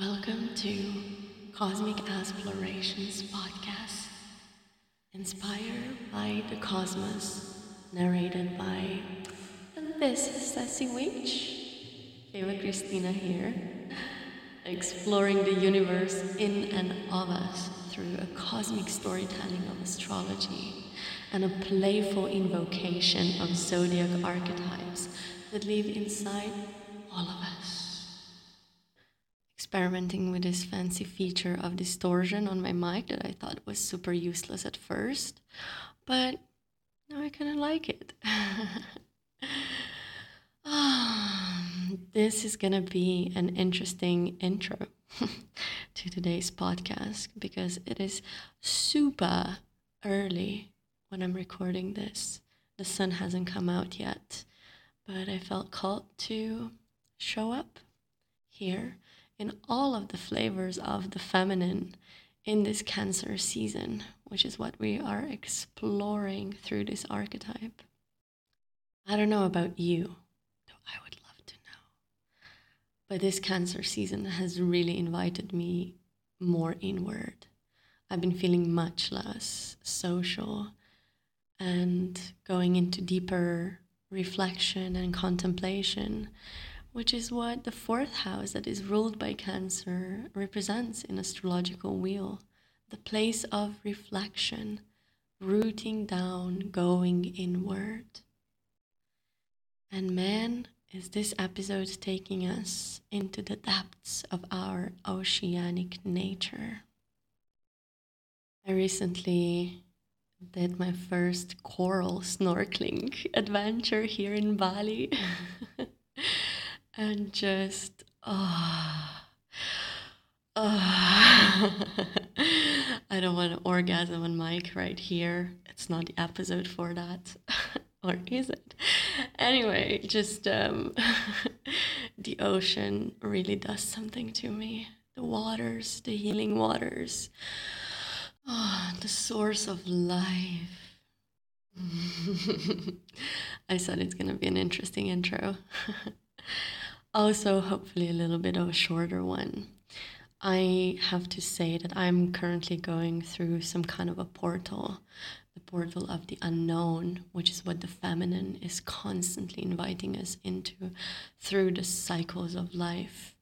Welcome to Cosmic Explorations Podcast, inspired by the cosmos, narrated by this is Sassy Witch. Eva Christina here, exploring the universe in and of us through a cosmic storytelling of astrology and a playful invocation of zodiac archetypes that live inside all of us. Experimenting with this fancy feature of distortion on my mic that I thought was super useless at first, but now I kind of like it. Ah, this is to be an interesting intro to today's podcast because it is super early when I'm recording this. The sun hasn't come out yet, but I felt called to show up here in all of the flavors of the feminine in this Cancer season, which is what we are exploring through this archetype. I don't know about you, though I would love to know. But this Cancer season has really invited me more inward. I've been feeling much less social and going into deeper reflection and contemplation, which is what the fourth house that is ruled by Cancer represents in astrological wheel the place of reflection, rooting down, going inward. And man, is this episode taking us into the depths of our oceanic nature. I recently did my first coral snorkeling adventure here in Bali. and just, ah. Oh, oh. I don't want to orgasm on mic right here. It's not the episode for that. or is it? Anyway, just um, the ocean really does something to me. The waters, the healing waters. Oh, the source of life. I said it's going to be an interesting intro. Also, hopefully, a little bit of a shorter one. I have to say that I'm currently going through some kind of a portal, the portal of the unknown, which is what the feminine is constantly inviting us into through the cycles of life.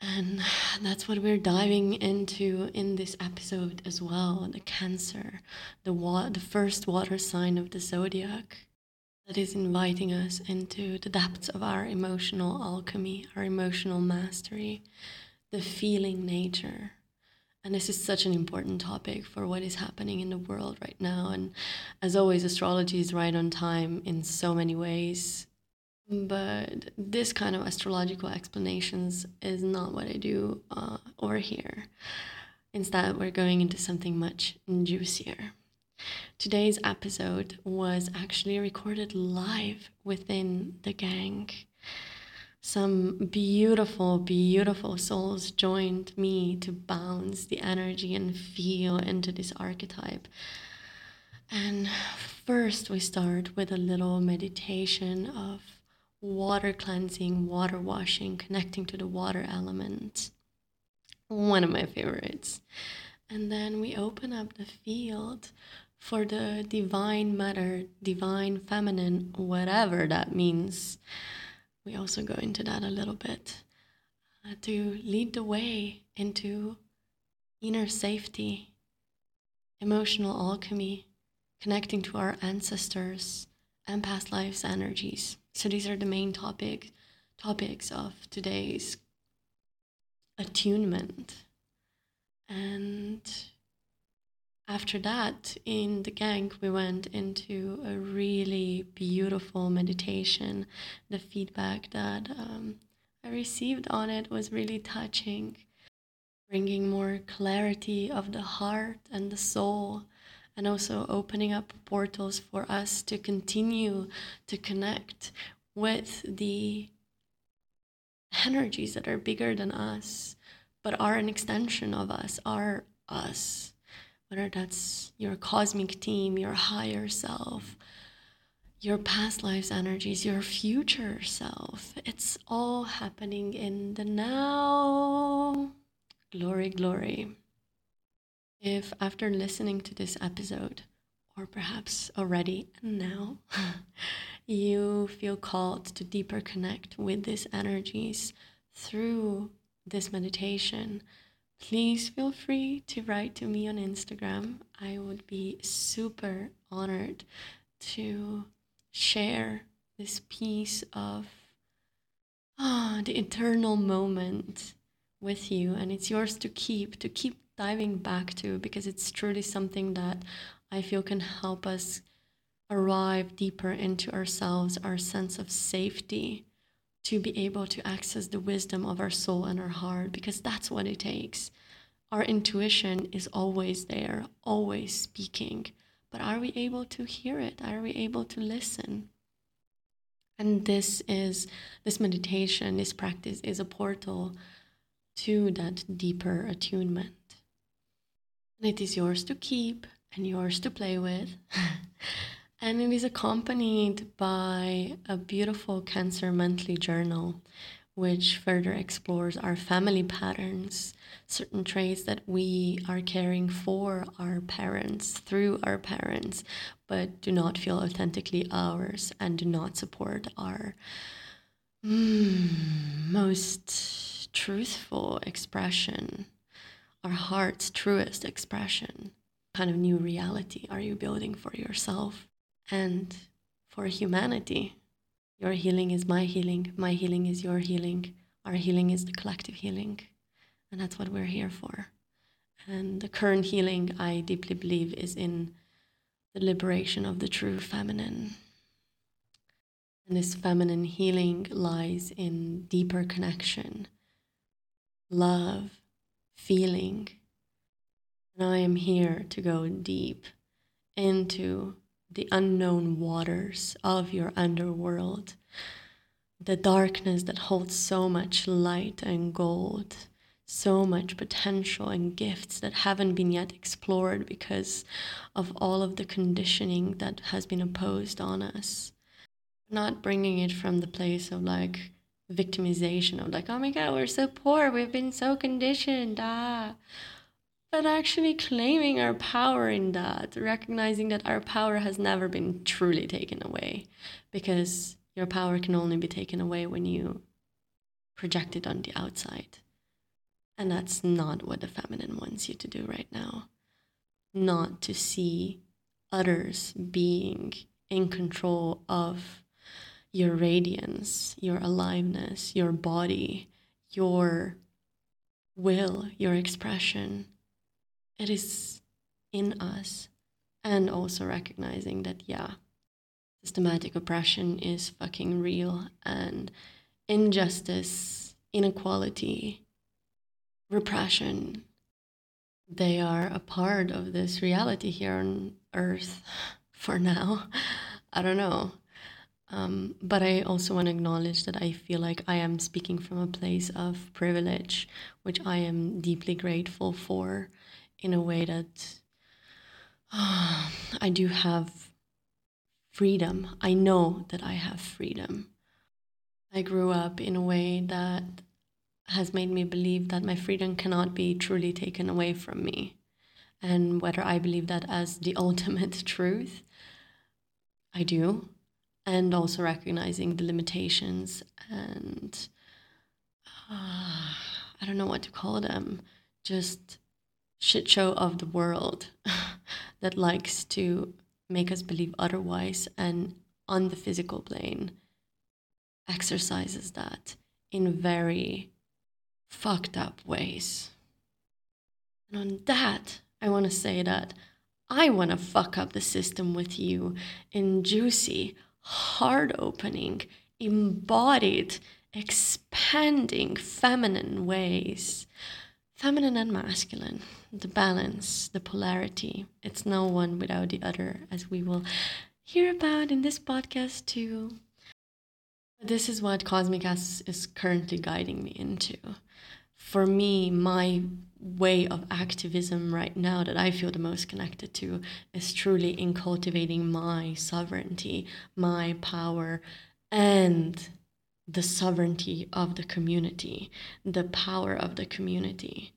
And that's what we're diving into in this episode as well the Cancer, the, wa- the first water sign of the zodiac that is inviting us into the depths of our emotional alchemy, our emotional mastery, the feeling nature. And this is such an important topic for what is happening in the world right now. And as always, astrology is right on time in so many ways. But this kind of astrological explanations is not what I do uh, over here. Instead, we're going into something much juicier. Today's episode was actually recorded live within the gang. Some beautiful, beautiful souls joined me to bounce the energy and feel into this archetype. And first, we start with a little meditation of water cleansing, water washing, connecting to the water element. One of my favorites. And then we open up the field for the divine matter, divine feminine, whatever that means. We also go into that a little bit uh, to lead the way into inner safety, emotional alchemy, connecting to our ancestors and past lives energies. So these are the main topic topics of today's attunement. And after that, in the gang, we went into a really beautiful meditation. The feedback that um, I received on it was really touching, bringing more clarity of the heart and the soul, and also opening up portals for us to continue to connect with the energies that are bigger than us, but are an extension of us, are us. Whether that's your cosmic team, your higher self, your past lives energies, your future self. It's all happening in the now. glory, glory. If after listening to this episode, or perhaps already now, you feel called to deeper connect with these energies through this meditation, please feel free to write to me on Instagram. I would be super honored to share this piece of ah, the eternal moment with you. And it's yours to keep, to keep diving back to, because it's truly something that I feel can help us arrive deeper into ourselves, our sense of safety, to be able to access the wisdom of our soul and our heart, because that's what it takes. Our intuition is always there, always speaking. But are we able to hear it? Are we able to listen? And this is this meditation, this practice is a portal to that deeper attunement. And it is yours to keep and yours to play with. and it is accompanied by a beautiful Cancer monthly journal, which further explores our family patterns, certain traits that we are caring for our parents, through our parents, but do not feel authentically ours and do not support our mm, most truthful expression, our heart's truest expression. Kind of new reality are you building for yourself and for humanity? Your healing is my healing. My healing is your healing. Our healing is the collective healing. And that's what we're here for. And the current healing, I deeply believe, is in the liberation of the true feminine. And this feminine healing lies in deeper connection, love, feeling. And I am here to go deep into the unknown waters of your underworld, the darkness that holds so much light and gold, so much potential and gifts that haven't been yet explored because of all of the conditioning that has been imposed on us. Not bringing it from the place of like victimization of like, oh my god, we're so poor, we've been so conditioned, ah but actually claiming our power in that, recognizing that our power has never been truly taken away because your power can only be taken away when you project it on the outside. And that's not what the feminine wants you to do right now. Not to see others being in control of your radiance, your aliveness, your body, your will, your expression, it is in us and also recognizing that yeah systematic oppression is fucking real and injustice inequality repression they are a part of this reality here on earth for now. I don't know. Um, but I also want to acknowledge that I feel like I am speaking from a place of privilege, which I am deeply grateful for in a way that uh, I do have freedom. I know that I have freedom. I grew up in a way that has made me believe that my freedom cannot be truly taken away from me. And whether I believe that as the ultimate truth, I do. And also recognizing the limitations and uh, I don't know what to call them, just shit show of the world that likes to make us believe otherwise and on the physical plane exercises that in very fucked up ways. And on that, I want to say that I want to fuck up the system with you in juicy, heart opening, embodied, expanding feminine ways feminine and masculine, the balance, the polarity. It's no one without the other, as we will hear about in this podcast too. This is what Cosmic S is currently guiding me into. For me, my way of activism right now that I feel the most connected to is truly in cultivating my sovereignty, my power, and the sovereignty of the community, the power of the community.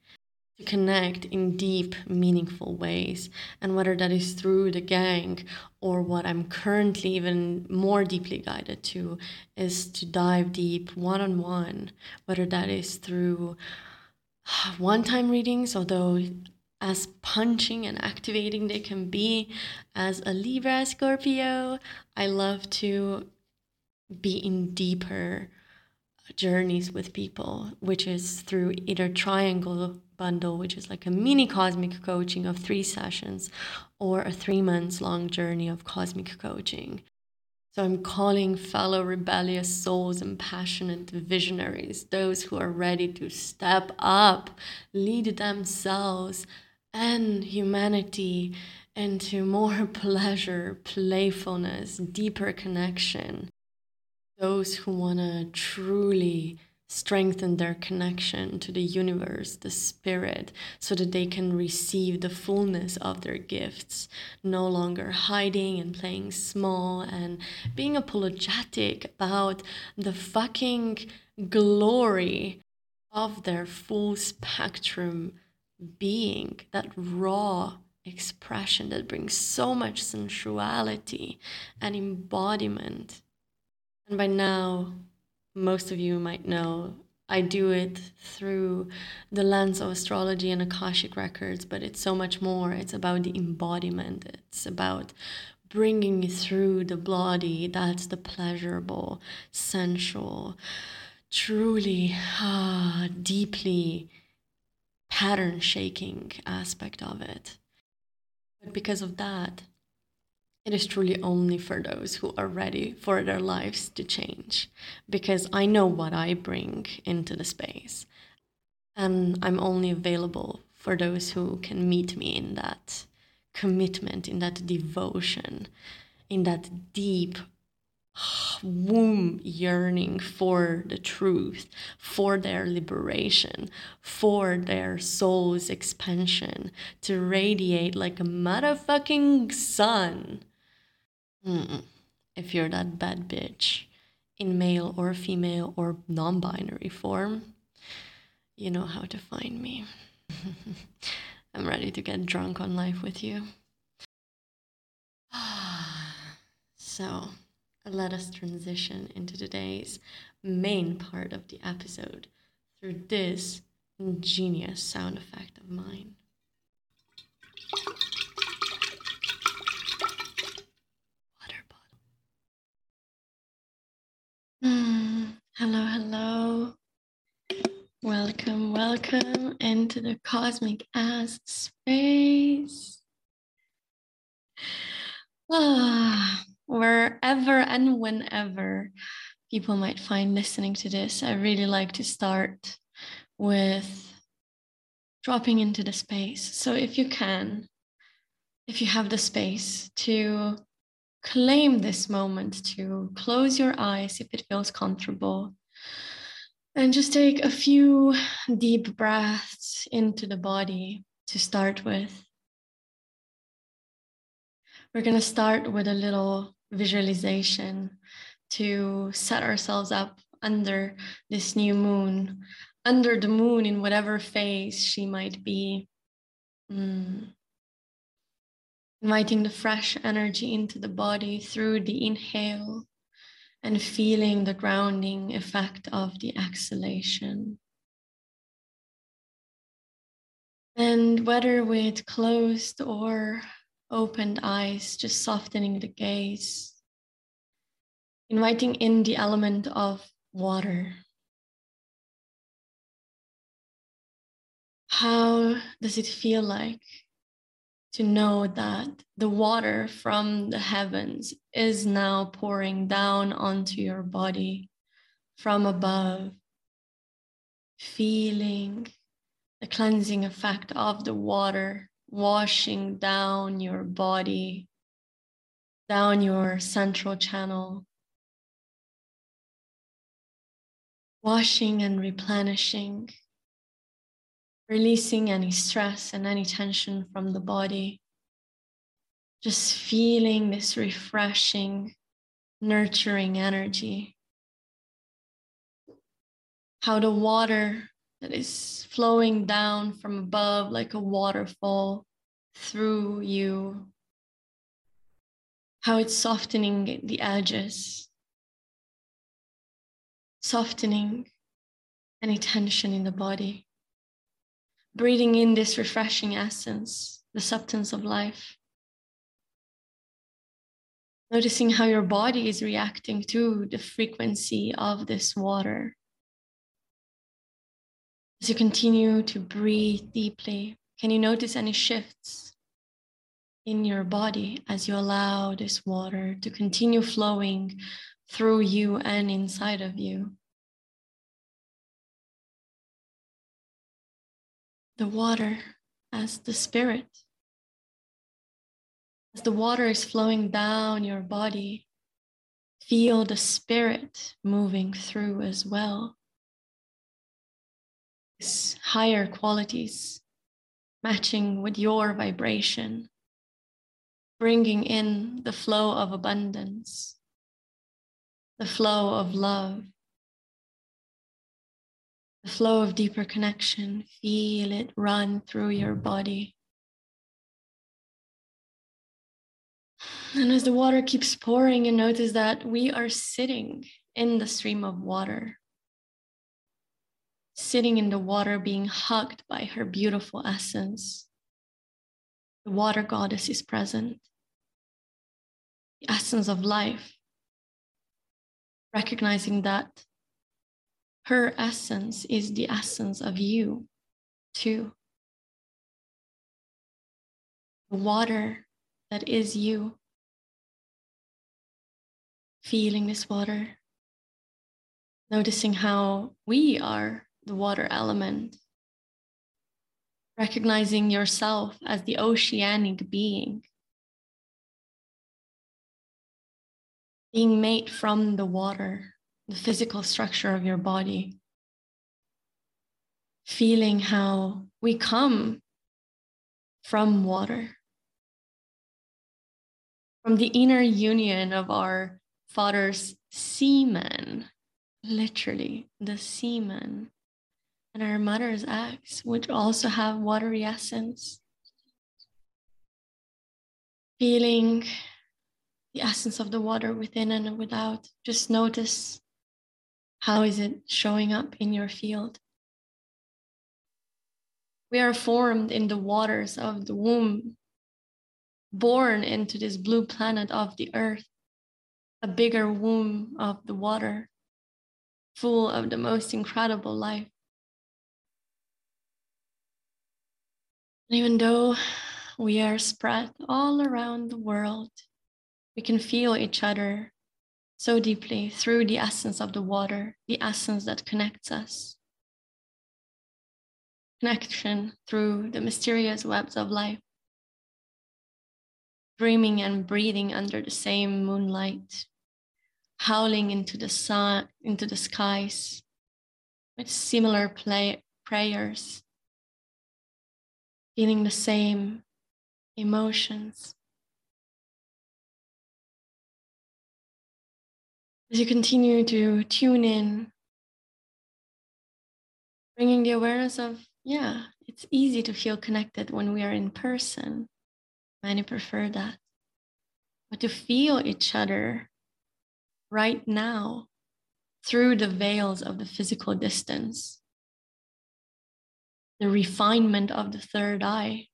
To connect in deep, meaningful ways. And whether that is through the gang or what I'm currently even more deeply guided to is to dive deep one on one, whether that is through one time readings, although as punching and activating they can be as a Libra Scorpio, I love to be in deeper journeys with people, which is through either triangle bundle, which is like a mini cosmic coaching of three sessions, or a three months long journey of cosmic coaching. So I'm calling fellow rebellious souls and passionate visionaries, those who are ready to step up, lead themselves and humanity into more pleasure, playfulness, deeper connection. Those who want to truly strengthen their connection to the universe, the spirit, so that they can receive the fullness of their gifts, no longer hiding and playing small and being apologetic about the fucking glory of their full spectrum being, that raw expression that brings so much sensuality and embodiment. And by now, most of you might know I do it through the lens of astrology and Akashic records, but it's so much more. It's about the embodiment, it's about bringing you through the body. That's the pleasurable, sensual, truly ah, deeply pattern shaking aspect of it. But because of that, it is truly only for those who are ready for their lives to change because I know what I bring into the space. And I'm only available for those who can meet me in that commitment, in that devotion, in that deep womb yearning for the truth, for their liberation, for their soul's expansion, to radiate like a motherfucking sun Mm-mm. If you're that bad bitch in male or female or non binary form, you know how to find me. I'm ready to get drunk on life with you. so, let us transition into today's main part of the episode through this ingenious sound effect of mine. Welcome, into the cosmic ass space. Ah, wherever and whenever people might find listening to this, I really like to start with dropping into the space. So if you can, if you have the space to claim this moment to close your eyes if it feels comfortable. And just take a few deep breaths into the body to start with. We're going to start with a little visualization to set ourselves up under this new moon, under the moon in whatever phase she might be. Mm inviting the fresh energy into the body through the inhale and feeling the grounding effect of the exhalation. And whether with closed or opened eyes, just softening the gaze, inviting in the element of water. How does it feel like to know that the water from the heavens is now pouring down onto your body from above, feeling the cleansing effect of the water washing down your body, down your central channel, washing and replenishing releasing any stress and any tension from the body. Just feeling this refreshing, nurturing energy. How the water that is flowing down from above like a waterfall through you. How it's softening the edges, softening any tension in the body. Breathing in this refreshing essence, the substance of life. Noticing how your body is reacting to the frequency of this water. As you continue to breathe deeply, can you notice any shifts in your body as you allow this water to continue flowing through you and inside of you? The water as the spirit. As the water is flowing down your body, feel the spirit moving through as well These higher qualities matching with your vibration, bringing in the flow of abundance, the flow of love, the flow of deeper connection. Feel it run through your body. And as the water keeps pouring, you notice that we are sitting in the stream of water sitting in the water, being hugged by her beautiful essence. The water goddess is present, the essence of life, recognizing that her essence is the essence of you, too. The water that is you. Feeling this water, noticing how we are the water element, recognizing yourself as the oceanic being, being made from the water, the physical structure of your body, feeling how we come from water, from the inner union of our father's semen, literally the semen and our mother's eggs, which also have watery essence. Feeling the essence of the water within and without. Just notice how is it showing up in your field. We are formed in the waters of the womb, born into this blue planet of the earth, a bigger womb of the water, full of the most incredible life. And even though we are spread all around the world, we can feel each other so deeply through the essence of the water, the essence that connects us. Connection through the mysterious webs of life. Dreaming and breathing under the same moonlight, howling into the sun, into the skies with similar play, prayers feeling the same emotions. As you continue to tune in, bringing the awareness of, yeah, it's easy to feel connected when we are in person. Many prefer that. But to feel each other right now through the veils of the physical distance the refinement of the third eye.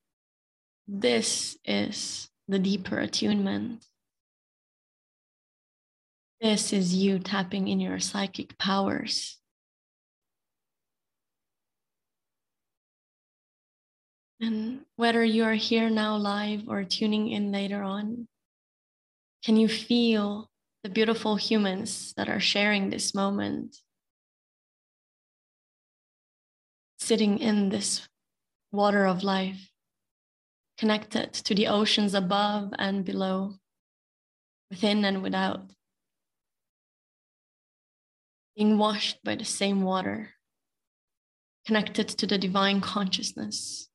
This is the deeper attunement. This is you tapping in your psychic powers. And whether you are here now live or tuning in later on, can you feel the beautiful humans that are sharing this moment sitting in this water of life, connected to the oceans above and below, within and without, being washed by the same water, connected to the divine consciousness,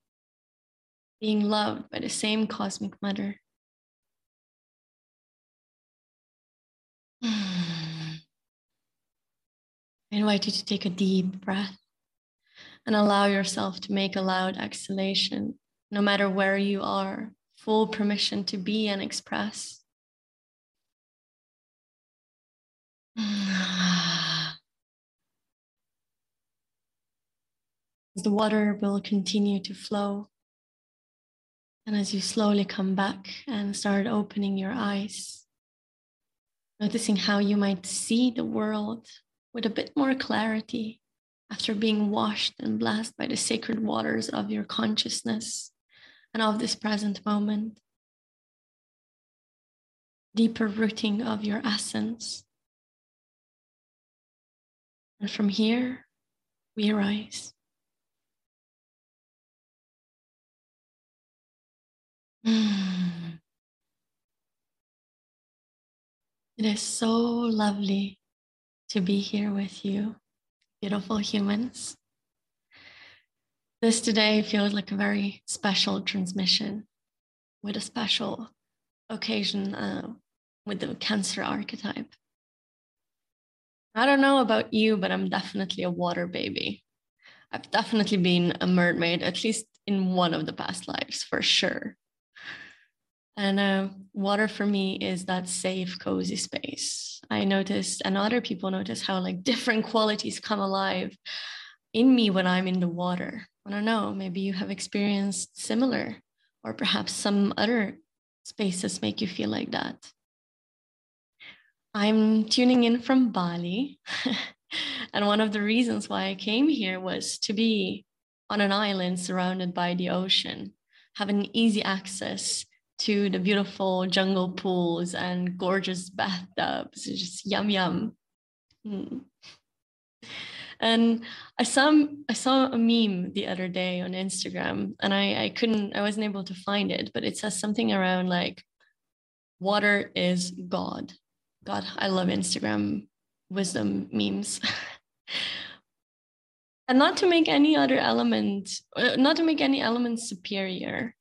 being loved by the same cosmic mother. I invite you to take a deep breath And allow yourself to make a loud exhalation, no matter where you are, full permission to be and express. the water will continue to flow. And as you slowly come back and start opening your eyes, noticing how you might see the world with a bit more clarity after being washed and blessed by the sacred waters of your consciousness and of this present moment. Deeper rooting of your essence. And from here, we arise. It is so lovely to be here with you, beautiful humans. This today feels like a very special transmission with a special occasion uh, with the Cancer archetype. I don't know about you, but I'm definitely a water baby. I've definitely been a mermaid, at least in one of the past lives, for sure. And uh, water for me is that safe, cozy space. I noticed, and other people notice how like different qualities come alive in me when I'm in the water. I don't know, maybe you have experienced similar, or perhaps some other spaces make you feel like that. I'm tuning in from Bali. and one of the reasons why I came here was to be on an island surrounded by the ocean, having easy access to the beautiful jungle pools and gorgeous bathtubs. It's just yum yum. Mm. And I saw I saw a meme the other day on Instagram, and I I couldn't I wasn't able to find it, but it says something around like, "Water is God." God, I love Instagram wisdom memes. and not to make any other element, uh, not to make any element superior,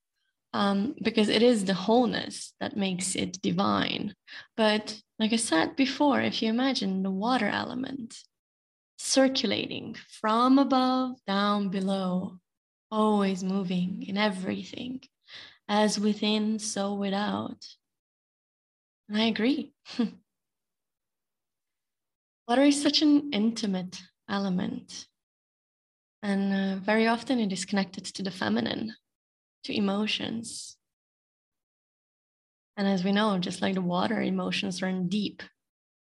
um, because it is the wholeness that makes it divine. But like I said before, if you imagine the water element circulating from above down below, always moving in everything, as within, so without. And I agree. water is such an intimate element. And uh, very often it is connected to the feminine to emotions. And as we know, just like the water, emotions run deep.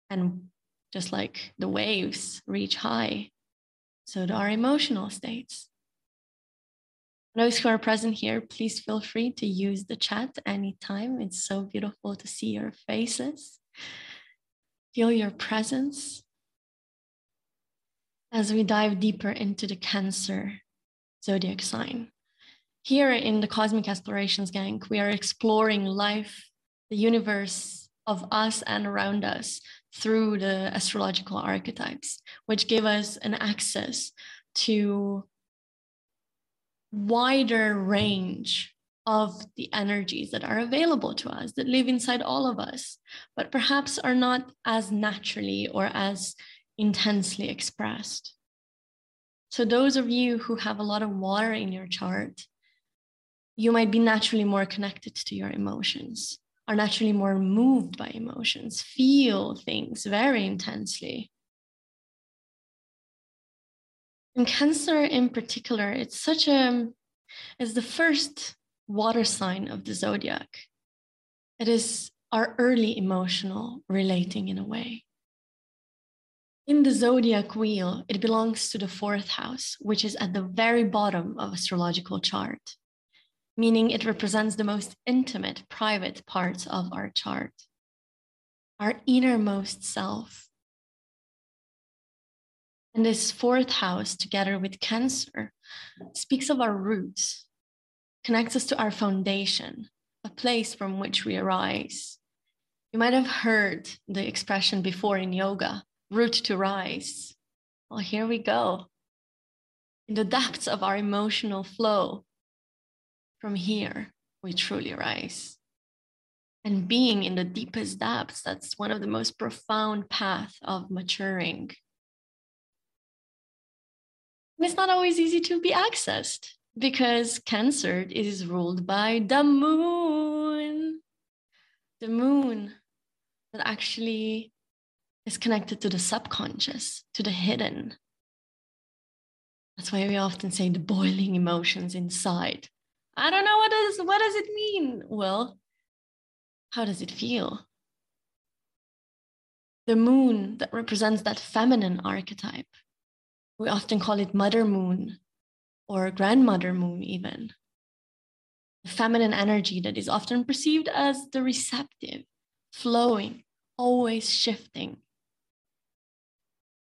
And just like the waves reach high, so do our emotional states. Those who are present here, please feel free to use the chat anytime. It's so beautiful to see your faces, feel your presence as we dive deeper into the Cancer zodiac sign. Here in the Cosmic Explorations Gang, we are exploring life, the universe of us and around us through the astrological archetypes, which give us an access to wider range of the energies that are available to us that live inside all of us but perhaps are not as naturally or as intensely expressed. So those of you who have a lot of water in your chart you might be naturally more connected to your emotions, are naturally more moved by emotions, feel things very intensely. In Cancer, in particular, it's such a, it's the first water sign of the zodiac. It is our early emotional relating in a way. In the zodiac wheel, it belongs to the fourth house, which is at the very bottom of astrological chart meaning it represents the most intimate, private parts of our chart, our innermost self. And this fourth house, together with Cancer, speaks of our roots, connects us to our foundation, a place from which we arise. You might have heard the expression before in yoga root to rise. Well, here we go. In the depths of our emotional flow, from here, we truly rise. And being in the deepest depths, that's one of the most profound paths of maturing. And it's not always easy to be accessed because Cancer is ruled by the moon. The moon that actually is connected to the subconscious, to the hidden. That's why we often say the boiling emotions inside. I don't know what does what does it mean? Well, how does it feel? The moon that represents that feminine archetype. We often call it mother moon or grandmother moon, even. The feminine energy that is often perceived as the receptive, flowing, always shifting.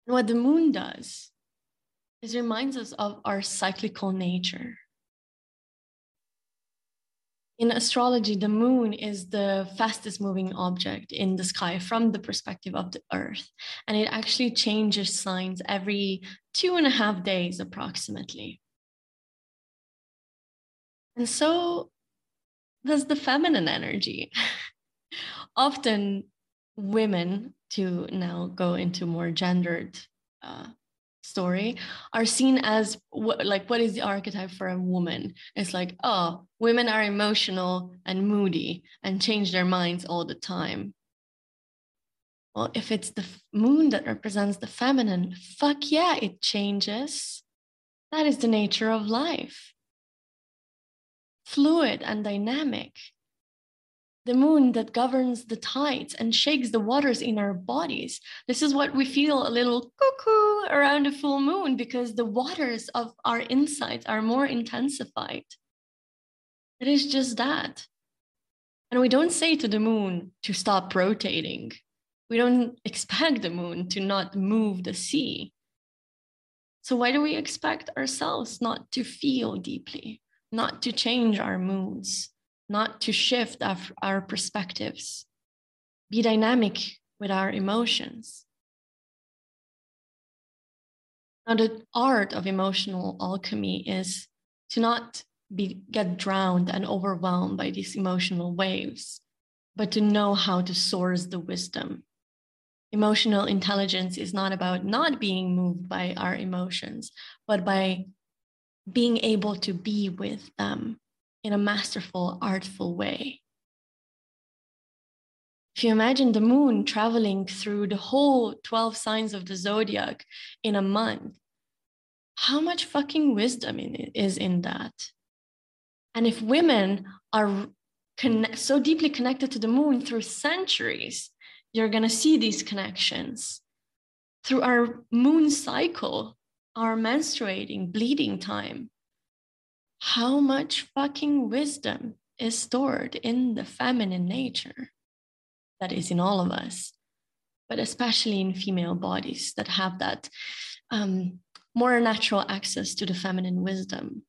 And what the moon does is reminds us of our cyclical nature. In astrology, the moon is the fastest moving object in the sky from the perspective of the earth. And it actually changes signs every two and a half days, approximately. And so does the feminine energy. Often, women, to now go into more gendered uh, story are seen as what like what is the archetype for a woman? It's like oh women are emotional and moody and change their minds all the time. Well if it's the moon that represents the feminine fuck yeah it changes. That is the nature of life. Fluid and dynamic the moon that governs the tides and shakes the waters in our bodies. This is what we feel a little cuckoo around a full moon because the waters of our insides are more intensified. It is just that. And we don't say to the moon to stop rotating. We don't expect the moon to not move the sea. So, why do we expect ourselves not to feel deeply, not to change our moods? Not to shift our, our perspectives, be dynamic with our emotions. Now, the art of emotional alchemy is to not be, get drowned and overwhelmed by these emotional waves, but to know how to source the wisdom. Emotional intelligence is not about not being moved by our emotions, but by being able to be with them in a masterful, artful way. If you imagine the moon traveling through the whole 12 signs of the zodiac in a month, how much fucking wisdom is in that? And if women are con- so deeply connected to the moon through centuries, you're going to see these connections. Through our moon cycle, our menstruating, bleeding time, how much fucking wisdom is stored in the feminine nature that is in all of us, but especially in female bodies that have that um, more natural access to the feminine wisdom.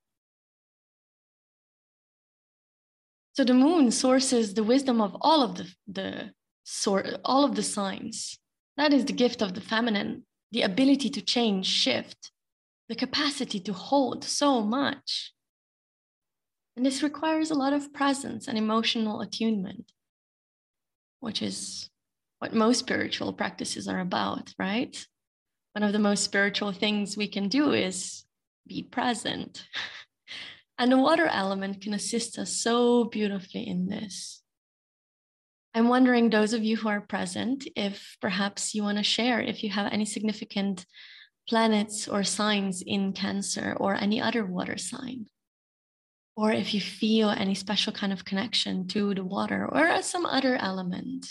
So the moon sources the wisdom of all of the, the all of the signs. That is the gift of the feminine, the ability to change, shift, the capacity to hold so much. And this requires a lot of presence and emotional attunement, which is what most spiritual practices are about, right? One of the most spiritual things we can do is be present. and the water element can assist us so beautifully in this. I'm wondering, those of you who are present, if perhaps you want to share if you have any significant planets or signs in Cancer or any other water sign or if you feel any special kind of connection to the water or some other element.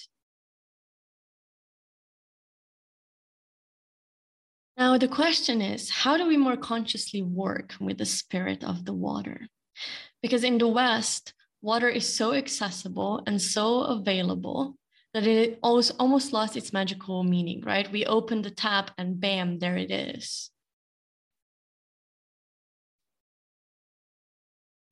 Now, the question is how do we more consciously work with the spirit of the water? Because in the West, water is so accessible and so available that it almost lost its magical meaning, right? We open the tap and bam, there it is.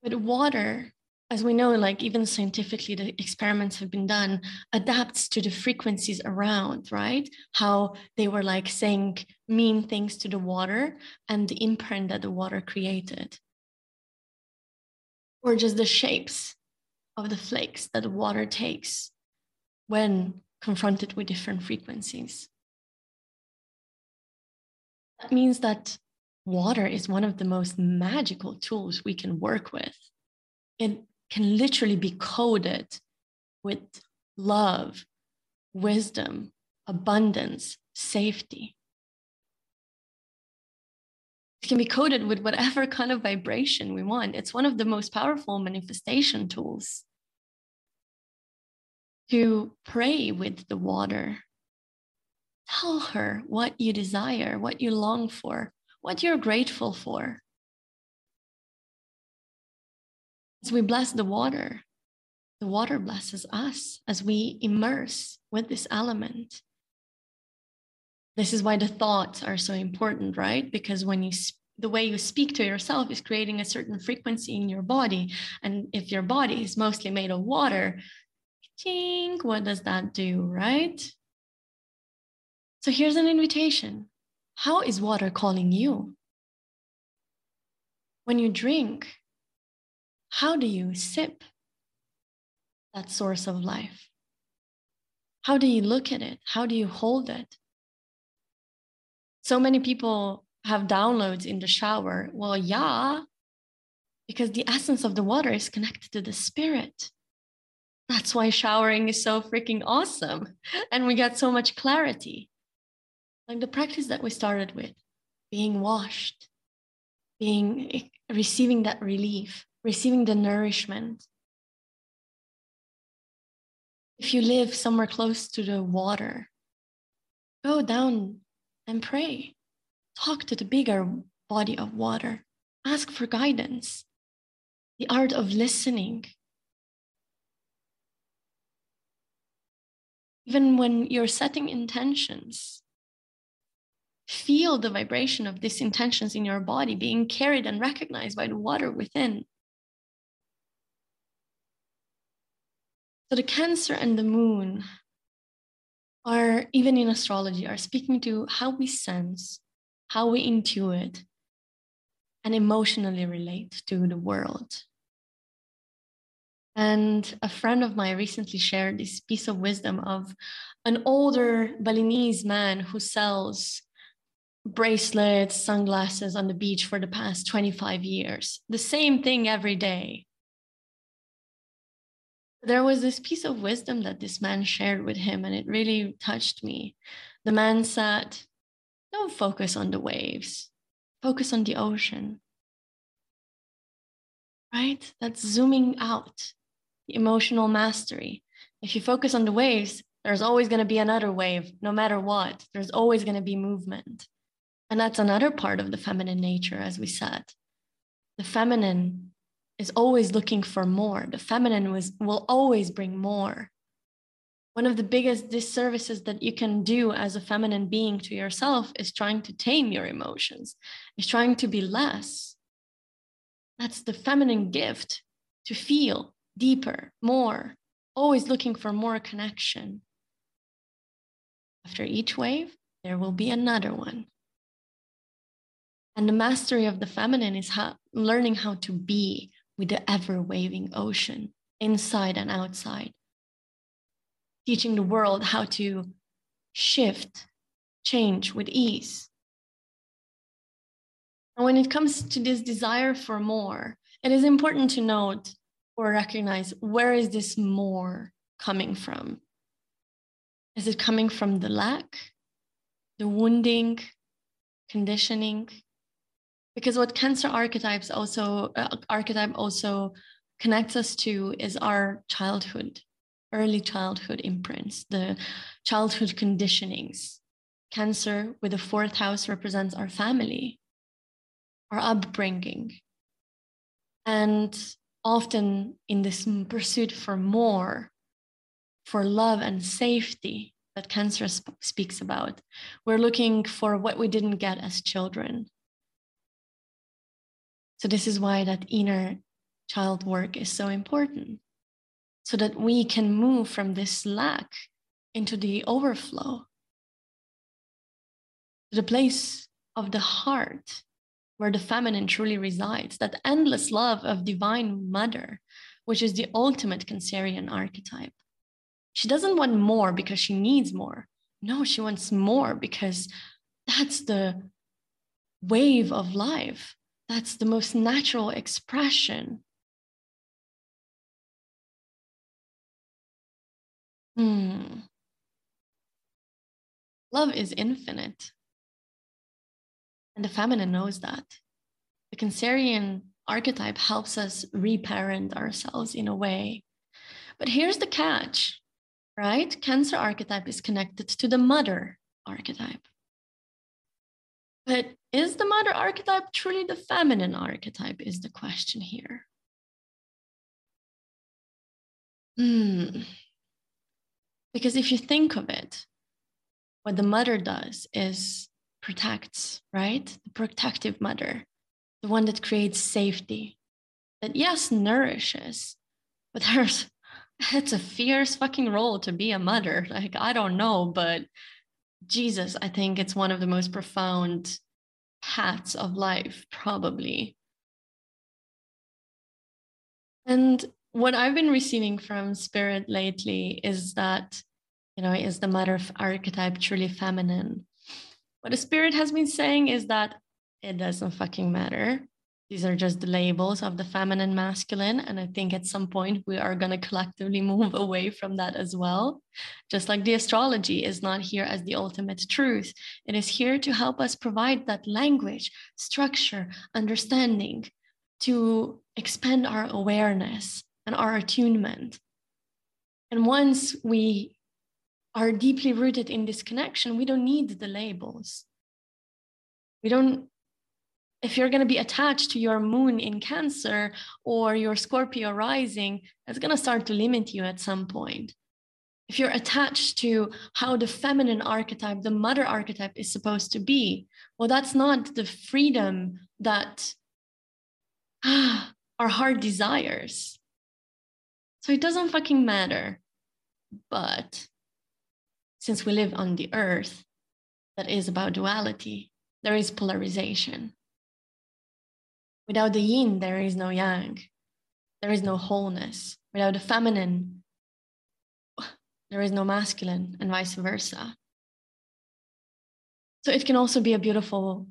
But water, as we know, like even scientifically, the experiments have been done, adapts to the frequencies around, right? How they were like saying mean things to the water and the imprint that the water created. Or just the shapes of the flakes that the water takes when confronted with different frequencies. That means that water is one of the most magical tools we can work with. It can literally be coded with love, wisdom, abundance, safety. It can be coded with whatever kind of vibration we want. It's one of the most powerful manifestation tools. To pray with the water. Tell her what you desire, what you long for, what you're grateful for. As we bless the water, the water blesses us as we immerse with this element. This is why the thoughts are so important, right? Because when you the way you speak to yourself is creating a certain frequency in your body. And if your body is mostly made of water, ching, what does that do, right? So here's an invitation. How is water calling you? When you drink, how do you sip that source of life? How do you look at it? How do you hold it? So many people have downloads in the shower. Well, yeah, because the essence of the water is connected to the spirit. That's why showering is so freaking awesome. And we get so much clarity. Like the practice that we started with, being washed, being eh, receiving that relief, receiving the nourishment. If you live somewhere close to the water, go down and pray. Talk to the bigger body of water. Ask for guidance. The art of listening. Even when you're setting intentions, feel the vibration of these intentions in your body being carried and recognized by the water within. So the Cancer and the Moon are, even in astrology, are speaking to how we sense how we intuit and emotionally relate to the world. And a friend of mine recently shared this piece of wisdom of an older Balinese man who sells bracelets, sunglasses on the beach for the past 25 years. The same thing every day. There was this piece of wisdom that this man shared with him, and it really touched me. The man said, don't focus on the waves, focus on the ocean. Right? That's zooming out, the emotional mastery. If you focus on the waves, there's always going to be another wave, no matter what. There's always going to be movement. And that's another part of the feminine nature, as we said. The feminine is always looking for more. The feminine was, will always bring more one of the biggest disservices that you can do as a feminine being to yourself is trying to tame your emotions, is trying to be less. That's the feminine gift to feel deeper, more, always looking for more connection. After each wave, there will be another one. And the mastery of the feminine is how, learning how to be with the ever waving ocean, inside and outside, teaching the world how to shift, change with ease. And when it comes to this desire for more, it is important to note or recognize where is this more coming from? Is it coming from the lack, the wounding, conditioning? Because what cancer archetypes also uh, archetype also connects us to is our childhood early childhood imprints, the childhood conditionings. Cancer with the fourth house represents our family, our upbringing. And often in this pursuit for more, for love and safety that Cancer sp- speaks about, we're looking for what we didn't get as children. So, this is why that inner child work is so important so that we can move from this lack into the overflow, to the place of the heart where the feminine truly resides, that endless love of divine mother, which is the ultimate Cancerian archetype. She doesn't want more because she needs more. No, she wants more because that's the wave of life. That's the most natural expression. Hmm. Love is infinite. And the feminine knows that. The Cancerian archetype helps us reparent ourselves in a way. But here's the catch, right? Cancer archetype is connected to the mother archetype. But is the mother archetype truly the feminine archetype? Is the question here. Hmm. Because if you think of it, what the mother does is protects, right? The protective mother, the one that creates safety, that yes, nourishes, but there's it's a fierce fucking role to be a mother. Like, I don't know, but Jesus, I think it's one of the most profound hats of life, probably. And what I've been receiving from spirit lately is that, you know, is the mother archetype truly feminine? What the spirit has been saying is that it doesn't fucking matter. These are just the labels of the feminine masculine. And I think at some point we are going to collectively move away from that as well. Just like the astrology is not here as the ultimate truth, it is here to help us provide that language, structure, understanding to expand our awareness and our attunement. And once we are deeply rooted in this connection, we don't need the labels. We don't if you're going to be attached to your moon in Cancer or your Scorpio rising, it's going to start to limit you at some point. If you're attached to how the feminine archetype, the mother archetype is supposed to be, well, that's not the freedom that ah, our heart desires. So it doesn't fucking matter. But since we live on the earth that is about duality, there is polarization. Without the yin, there is no yang. There is no wholeness. Without the feminine, there is no masculine, and vice versa. So it can also be a beautiful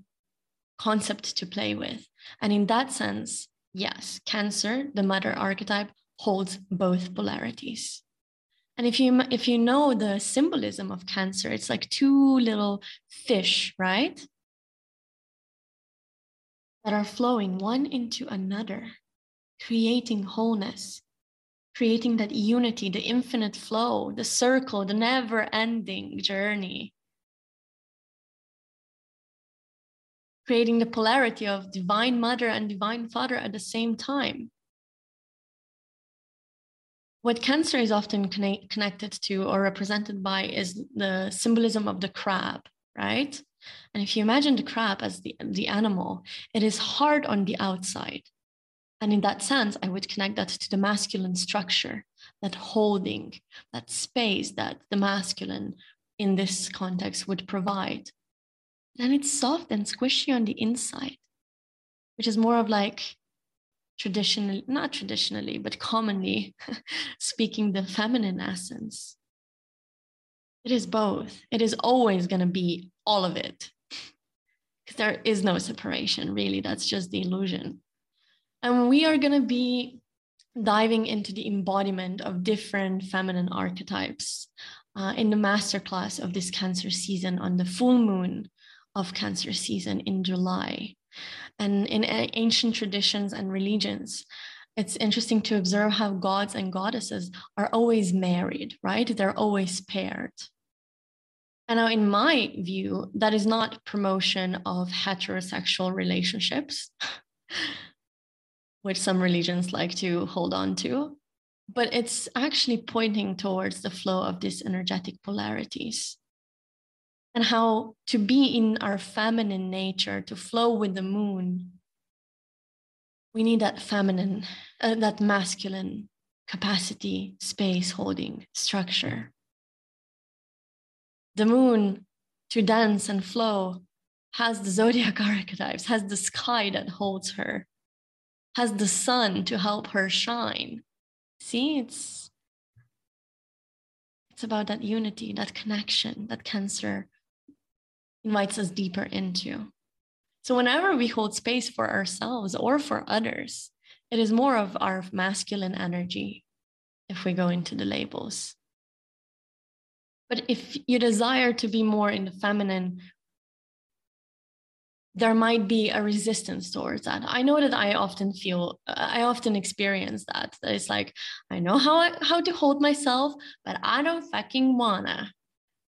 concept to play with. And in that sense, yes, Cancer, the mother archetype, holds both polarities. And if you if you know the symbolism of Cancer, it's like two little fish, right? That are flowing one into another, creating wholeness, creating that unity, the infinite flow, the circle, the never ending journey. Creating the polarity of divine mother and divine father at the same time. What Cancer is often connect- connected to or represented by is the symbolism of the crab, right? And if you imagine the crab as the, the animal, it is hard on the outside. And in that sense, I would connect that to the masculine structure, that holding, that space that the masculine in this context would provide. Then it's soft and squishy on the inside, which is more of like traditionally, not traditionally, but commonly speaking, the feminine essence. It is both. It is always going to be all of it. Because there is no separation, really. That's just the illusion. And we are going to be diving into the embodiment of different feminine archetypes uh, in the masterclass of this Cancer season on the full moon of Cancer season in July. And in ancient traditions and religions, it's interesting to observe how gods and goddesses are always married, right? They're always paired. And now, in my view, that is not promotion of heterosexual relationships, which some religions like to hold on to, but it's actually pointing towards the flow of these energetic polarities and how to be in our feminine nature, to flow with the moon, we need that feminine, uh, that masculine capacity, space holding structure the moon to dance and flow, has the zodiac archetypes, has the sky that holds her, has the sun to help her shine. See, it's it's about that unity, that connection that Cancer invites us deeper into. So whenever we hold space for ourselves or for others, it is more of our masculine energy if we go into the labels. But if you desire to be more in the feminine, there might be a resistance towards that. I know that I often feel, I often experience that. That it's like, I know how, I, how to hold myself, but I don't fucking wanna,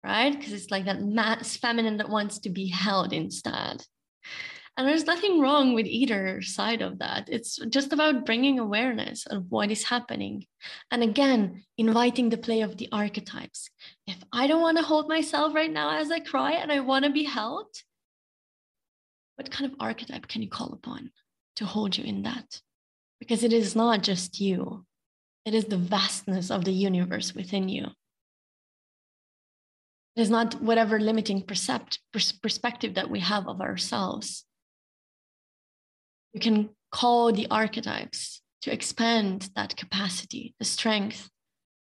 right? Because it's like that mass feminine that wants to be held instead. And there's nothing wrong with either side of that. It's just about bringing awareness of what is happening. And again, inviting the play of the archetypes. If I don't want to hold myself right now as I cry and I want to be held, what kind of archetype can you call upon to hold you in that? Because it is not just you, it is the vastness of the universe within you. It is not whatever limiting percept, perspective that we have of ourselves you can call the archetypes to expand that capacity, the strength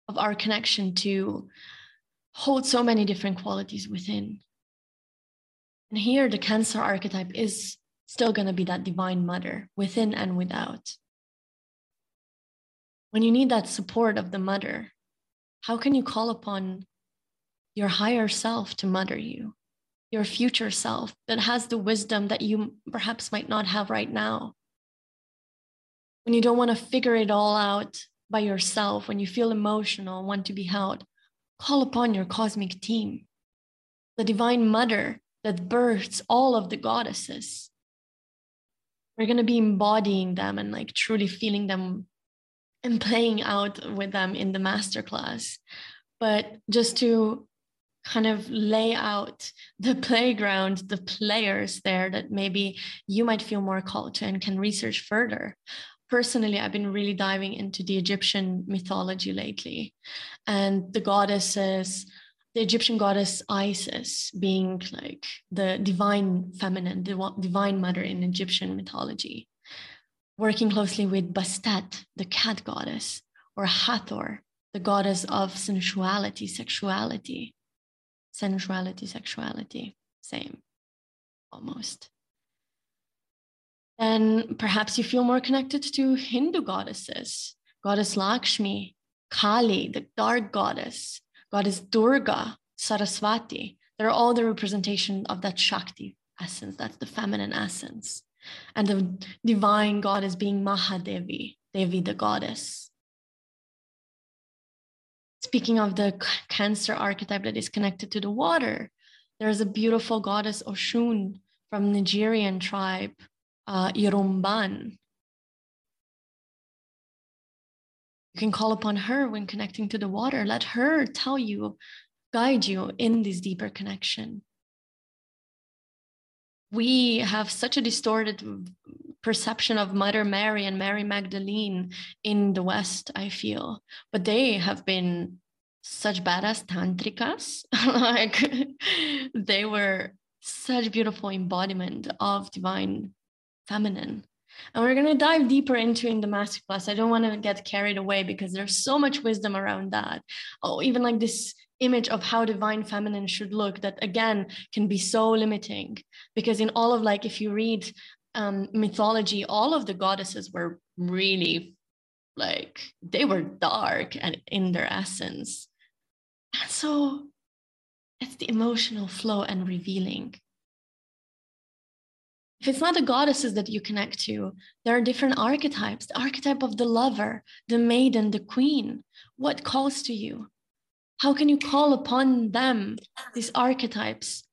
of our connection to hold so many different qualities within. And here, the Cancer archetype is still going to be that divine mother within and without. When you need that support of the mother, how can you call upon your higher self to mother you? Your future self that has the wisdom that you perhaps might not have right now. When you don't want to figure it all out by yourself, when you feel emotional want to be held, call upon your cosmic team, the divine mother that births all of the goddesses. We're going to be embodying them and like truly feeling them and playing out with them in the masterclass. But just to kind of lay out the playground, the players there that maybe you might feel more called to and can research further. Personally, I've been really diving into the Egyptian mythology lately and the goddesses, the Egyptian goddess Isis being like the divine feminine, the divine mother in Egyptian mythology. Working closely with Bastet, the cat goddess, or Hathor, the goddess of sensuality, sexuality sensuality, sexuality, same, almost. Then perhaps you feel more connected to Hindu goddesses, goddess Lakshmi, Kali, the dark goddess, goddess Durga, Saraswati. They're all the representation of that Shakti essence, that's the feminine essence. And the divine goddess being Mahadevi, Devi, the goddess. Speaking of the Cancer archetype that is connected to the water, there's a beautiful goddess Oshun from Nigerian tribe, uh, Yoruban. You can call upon her when connecting to the water. Let her tell you, guide you in this deeper connection. We have such a distorted perception of Mother Mary and Mary Magdalene in the West, I feel. But they have been such badass tantricas. like they were such beautiful embodiment of divine feminine. And we're going to dive deeper into in the masterclass. I don't want to get carried away because there's so much wisdom around that. Oh, even like this image of how divine feminine should look that again can be so limiting because in all of like if you read um, mythology, all of the goddesses were really like they were dark and in their essence. And so it's the emotional flow and revealing. If it's not the goddesses that you connect to, there are different archetypes the archetype of the lover, the maiden, the queen. What calls to you? How can you call upon them, these archetypes,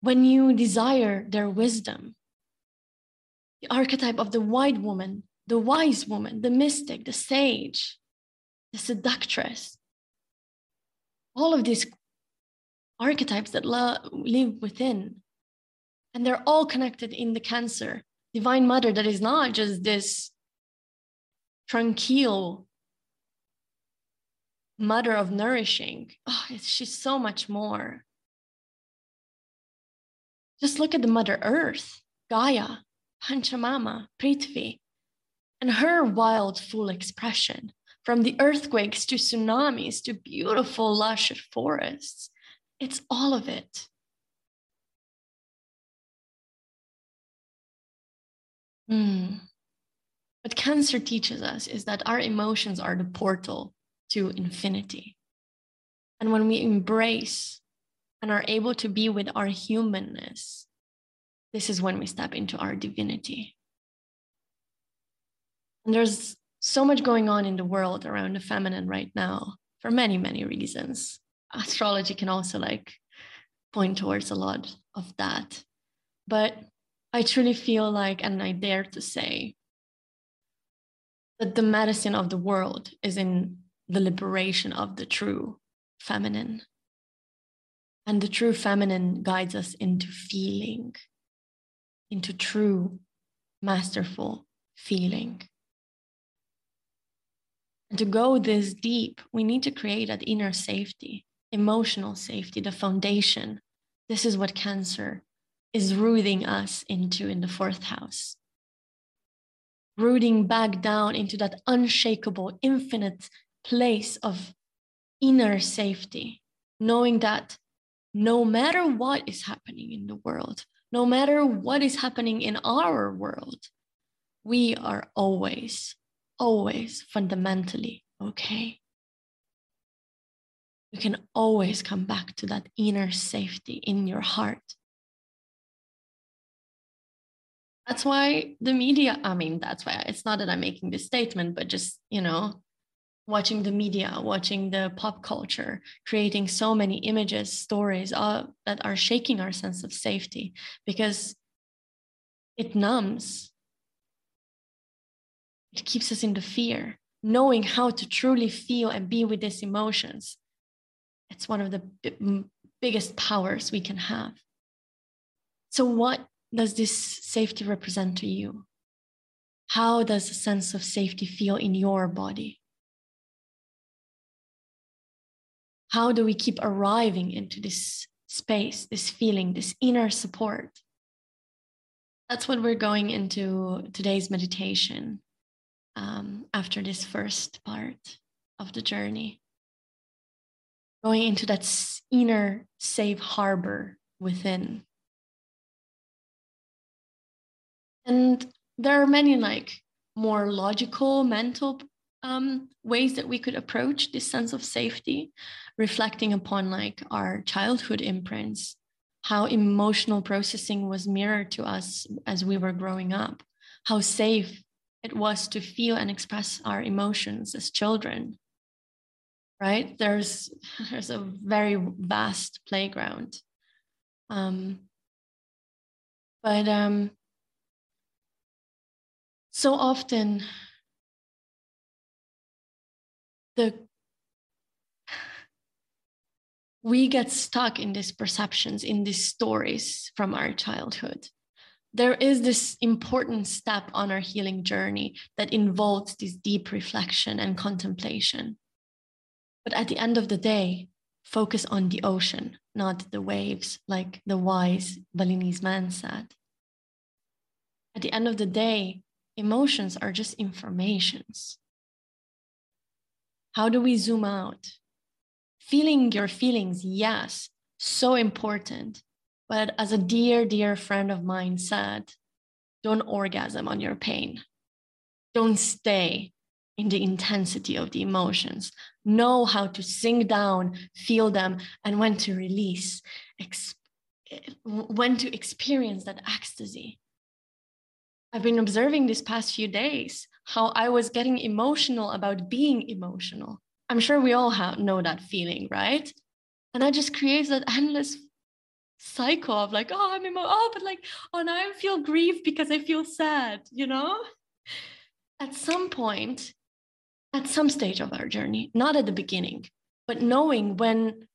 when you desire their wisdom. The archetype of the white woman, the wise woman, the mystic, the sage, the seductress. All of these archetypes that live within. And they're all connected in the Cancer, Divine Mother, that is not just this tranquil mother of nourishing. Oh, she's so much more. Just look at the Mother Earth, Gaia, Panchamama, Prithvi, and her wild, full expression from the earthquakes to tsunamis to beautiful, lush forests. It's all of it. Mm. What Cancer teaches us is that our emotions are the portal to infinity. And when we embrace and are able to be with our humanness, this is when we step into our divinity. And there's so much going on in the world around the feminine right now for many, many reasons. Astrology can also like point towards a lot of that. But I truly feel like, and I dare to say, that the medicine of the world is in the liberation of the true feminine. And the true feminine guides us into feeling, into true, masterful feeling. And to go this deep, we need to create that inner safety, emotional safety, the foundation. This is what Cancer is rooting us into in the fourth house. Rooting back down into that unshakable, infinite place of inner safety, knowing that no matter what is happening in the world, no matter what is happening in our world, we are always always fundamentally okay. You can always come back to that inner safety in your heart. That's why the media, I mean, that's why it's not that I'm making this statement, but just, you know, watching the media, watching the pop culture, creating so many images, stories uh, that are shaking our sense of safety because it numbs it keeps us in the fear. Knowing how to truly feel and be with these emotions, it's one of the b- biggest powers we can have. So, what does this safety represent to you? How does a sense of safety feel in your body? How do we keep arriving into this space, this feeling, this inner support? That's what we're going into today's meditation um, after this first part of the journey. Going into that inner safe harbor within. And there are many like more logical, mental um, ways that we could approach this sense of safety, reflecting upon like our childhood imprints, how emotional processing was mirrored to us as we were growing up, how safe it was to feel and express our emotions as children right? There's there's a very vast playground. Um, but um, so often the we get stuck in these perceptions in these stories from our childhood there is this important step on our healing journey that involves this deep reflection and contemplation. But at the end of the day, focus on the ocean, not the waves, like the wise Balinese man said. At the end of the day, emotions are just informations. How do we zoom out? Feeling your feelings, yes, so important. But as a dear, dear friend of mine said, don't orgasm on your pain. Don't stay in the intensity of the emotions. Know how to sink down, feel them, and when to release, ex- when to experience that ecstasy. I've been observing these past few days how I was getting emotional about being emotional. I'm sure we all have, know that feeling, right? And that just creates that endless cycle of like, oh, I'm emo- oh, but like, oh, now I feel grief because I feel sad, you know? At some point, at some stage of our journey, not at the beginning, but knowing when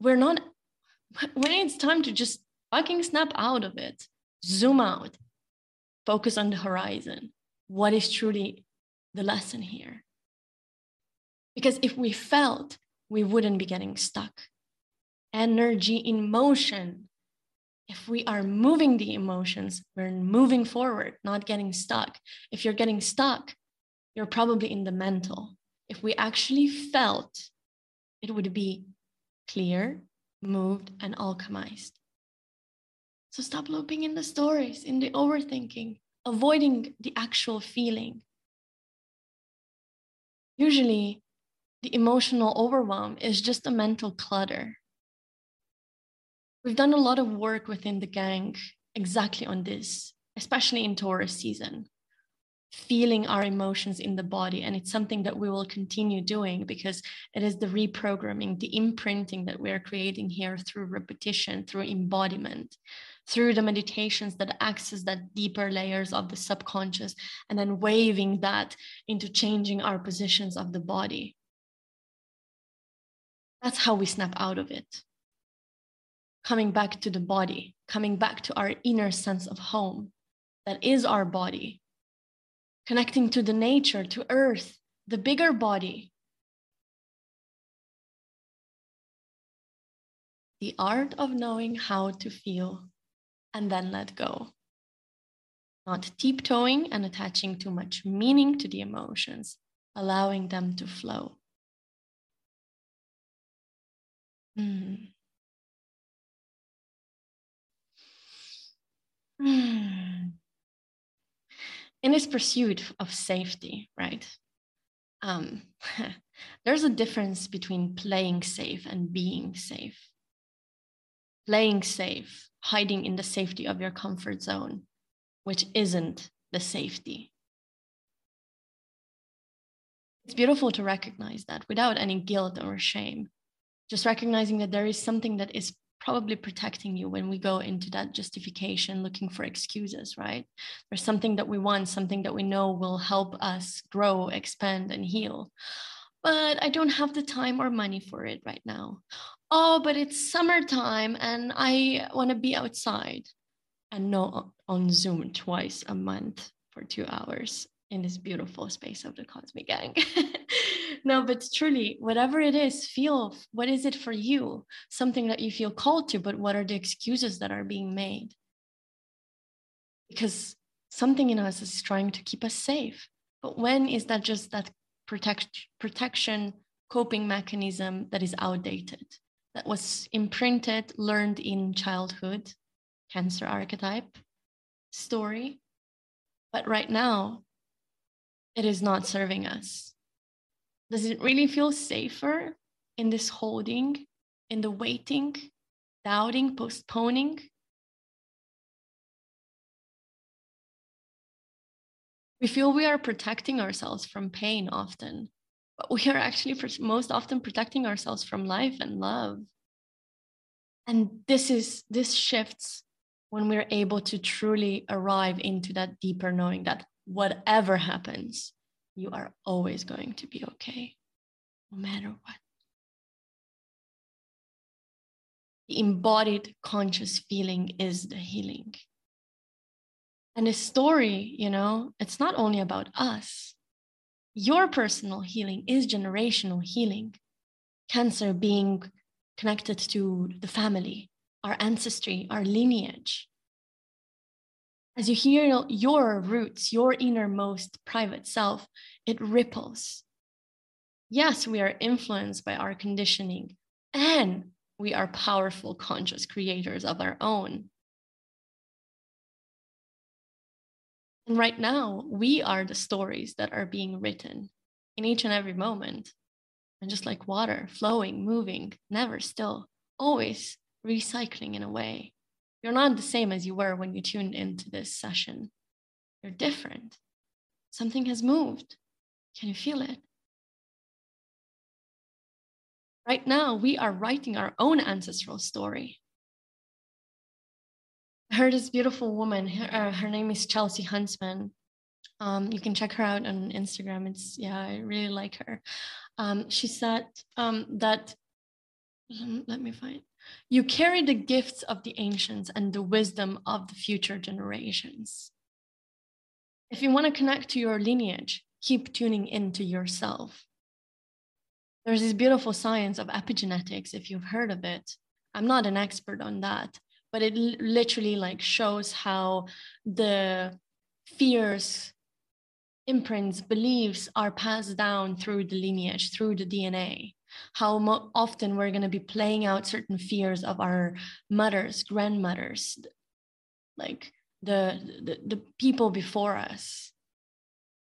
we're not, when it's time to just fucking snap out of it, zoom out, focus on the horizon. What is truly the lesson here? Because if we felt, we wouldn't be getting stuck energy in motion. If we are moving the emotions, we're moving forward, not getting stuck. If you're getting stuck, you're probably in the mental. If we actually felt, it would be clear, moved, and alchemized. So stop looping in the stories, in the overthinking. avoiding the actual feeling. Usually, the emotional overwhelm is just a mental clutter. We've done a lot of work within the gang exactly on this, especially in Taurus season, feeling our emotions in the body. And it's something that we will continue doing because it is the reprogramming, the imprinting that we are creating here through repetition, through embodiment, through the meditations that access that deeper layers of the subconscious, and then waving that into changing our positions of the body. That's how we snap out of it. Coming back to the body, coming back to our inner sense of home that is our body, connecting to the nature, to earth, the bigger body. The art of knowing how to feel and then let go. Not tiptoeing and attaching too much meaning to the emotions, allowing them to flow. Mm. In this pursuit of safety, right? Um, there's a difference between playing safe and being safe. Playing safe, hiding in the safety of your comfort zone, which isn't the safety. It's beautiful to recognize that without any guilt or shame just recognizing that there is something that is probably protecting you when we go into that justification looking for excuses right? There's something that we want something that we know will help us grow expand and heal. But i don't have the time or money for it right now. Oh but it's summertime and i want to be outside. And no on zoom twice a month for two hours in this beautiful space of the cosmic gang no, but truly, whatever it is, feel what is it for you? Something that you feel called to, but what are the excuses that are being made? Because something in us is trying to keep us safe. But when is that just that protect, protection coping mechanism that is outdated, that was imprinted, learned in childhood, cancer archetype story? But right now, it is not serving us does it really feel safer in this holding, in the waiting, doubting, postponing? We feel we are protecting ourselves from pain often, but we are actually most often protecting ourselves from life and love. And this is this shifts when we're able to truly arrive into that deeper knowing that whatever happens, you are always going to be okay, no matter what. The embodied conscious feeling is the healing. And the story, you know, it's not only about us. Your personal healing is generational healing. Cancer being connected to the family, our ancestry, our lineage. As you hear your roots, your innermost private self, it ripples. Yes, we are influenced by our conditioning, and we are powerful, conscious creators of our own. And right now, we are the stories that are being written in each and every moment. And just like water, flowing, moving, never still, always recycling in a way. You're not the same as you were when you tuned into this session. You're different. Something has moved. Can you feel it? Right now, we are writing our own ancestral story. I heard this beautiful woman, her, uh, her name is Chelsea Huntsman. Um, you can check her out on Instagram. It's, yeah, I really like her. Um, she said um, that, let me find, you carry the gifts of the ancients and the wisdom of the future generations. If you want to connect to your lineage, keep tuning into yourself. There's this beautiful science of epigenetics, if you've heard of it. I'm not an expert on that, but it literally like shows how the fears, imprints, beliefs are passed down through the lineage, through the DNA how mo- often we're going to be playing out certain fears of our mothers, grandmothers, like the, the, the people before us.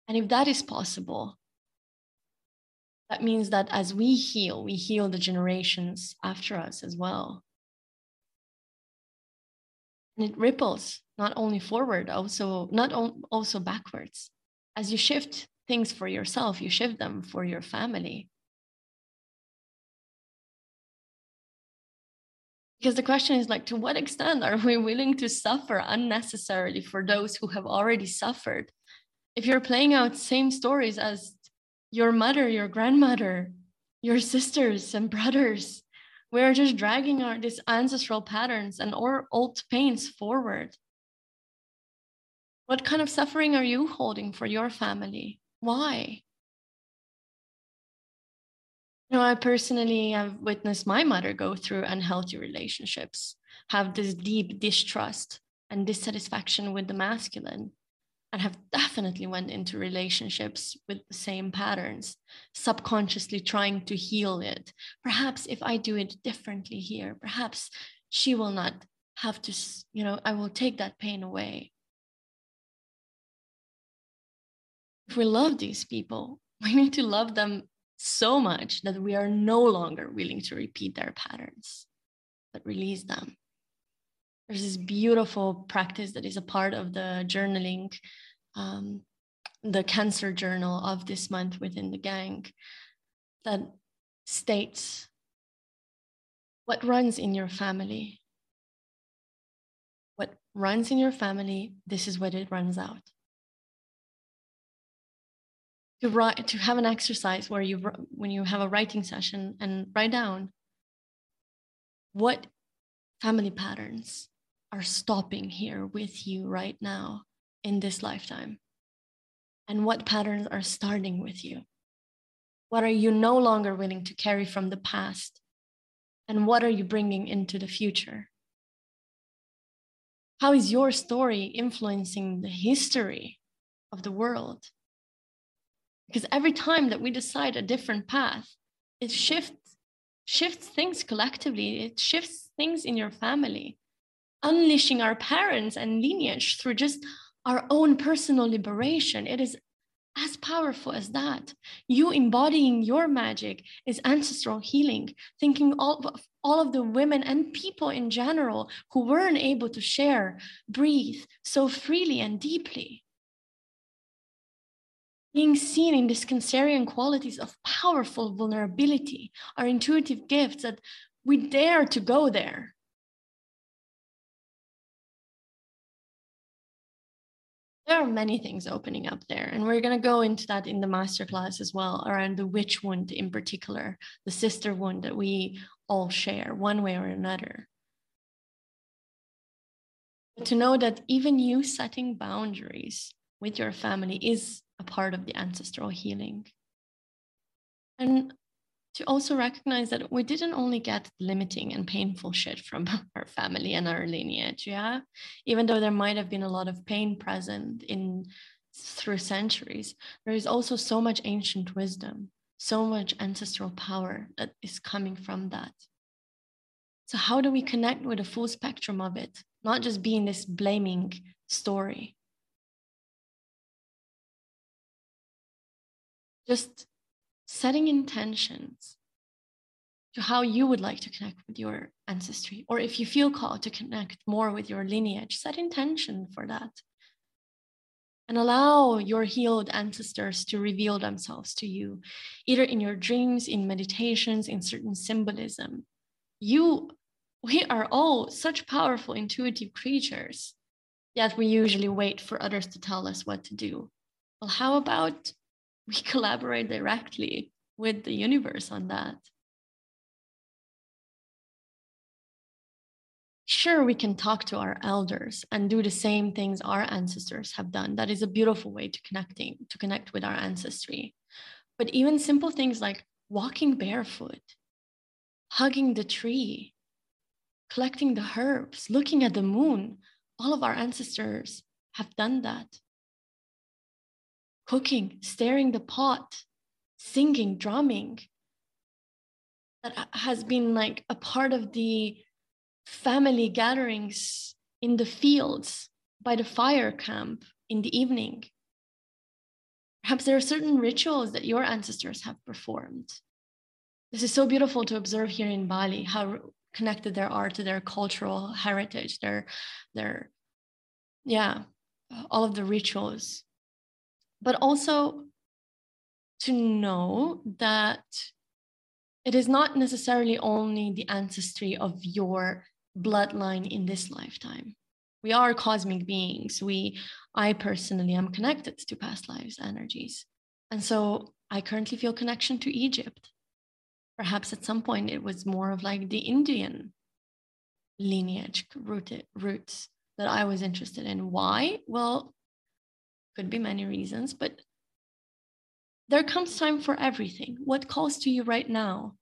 And if that is possible, that means that as we heal, we heal the generations after us as well. And it ripples not only forward, also not also backwards. As you shift things for yourself, you shift them for your family. Because the question is like, to what extent are we willing to suffer unnecessarily for those who have already suffered? If you're playing out same stories as your mother, your grandmother, your sisters and brothers, we are just dragging our these ancestral patterns and or old pains forward. What kind of suffering are you holding for your family? Why? Know, I personally have witnessed my mother go through unhealthy relationships, have this deep distrust and dissatisfaction with the masculine, and have definitely went into relationships with the same patterns, subconsciously trying to heal it. Perhaps if I do it differently here, perhaps she will not have to, you know, I will take that pain away. If we love these people, we need to love them so much that we are no longer willing to repeat their patterns, but release them. There's this beautiful practice that is a part of the journaling, um, the cancer journal of this month within the gang, that states what runs in your family. What runs in your family, this is what it runs out to write to have an exercise where you when you have a writing session and write down what family patterns are stopping here with you right now in this lifetime and what patterns are starting with you. What are you no longer willing to carry from the past and what are you bringing into the future? How is your story influencing the history of the world because every time that we decide a different path it shifts shifts things collectively. It shifts things in your family unleashing our parents and lineage through just our own personal liberation. It is as powerful as that. You embodying your magic is ancestral healing thinking all of, all of the women and people in general who weren't able to share breathe so freely and deeply being seen in these Cancerian qualities of powerful vulnerability, our intuitive gifts that we dare to go there. There are many things opening up there, and we're going to go into that in the masterclass as well around the witch wound in particular, the sister wound that we all share one way or another. But to know that even you setting boundaries with your family is a part of the ancestral healing. And to also recognize that we didn't only get limiting and painful shit from our family and our lineage, yeah. Even though there might have been a lot of pain present in through centuries, there is also so much ancient wisdom, so much ancestral power that is coming from that. So how do we connect with the full spectrum of it, not just being this blaming story? Just setting intentions to how you would like to connect with your ancestry, or if you feel called to connect more with your lineage, set intention for that. And allow your healed ancestors to reveal themselves to you, either in your dreams, in meditations, in certain symbolism. You, we are all such powerful, intuitive creatures, yet we usually wait for others to tell us what to do. Well, how about we collaborate directly with the universe on that. Sure, we can talk to our elders and do the same things our ancestors have done. That is a beautiful way to connecting, to connect with our ancestry. But even simple things like walking barefoot, hugging the tree, collecting the herbs, looking at the moon, all of our ancestors have done that cooking, stirring the pot, singing, drumming. That has been like a part of the family gatherings in the fields by the fire camp in the evening. Perhaps there are certain rituals that your ancestors have performed. This is so beautiful to observe here in Bali, how connected they are to their cultural heritage, their, their, yeah, all of the rituals. But also to know that it is not necessarily only the ancestry of your bloodline in this lifetime. We are cosmic beings. We, I personally am connected to past lives energies. And so I currently feel connection to Egypt. Perhaps at some point it was more of like the Indian lineage rooted roots that I was interested in. Why? Well, could be many reasons, but there comes time for everything. What calls to you right now?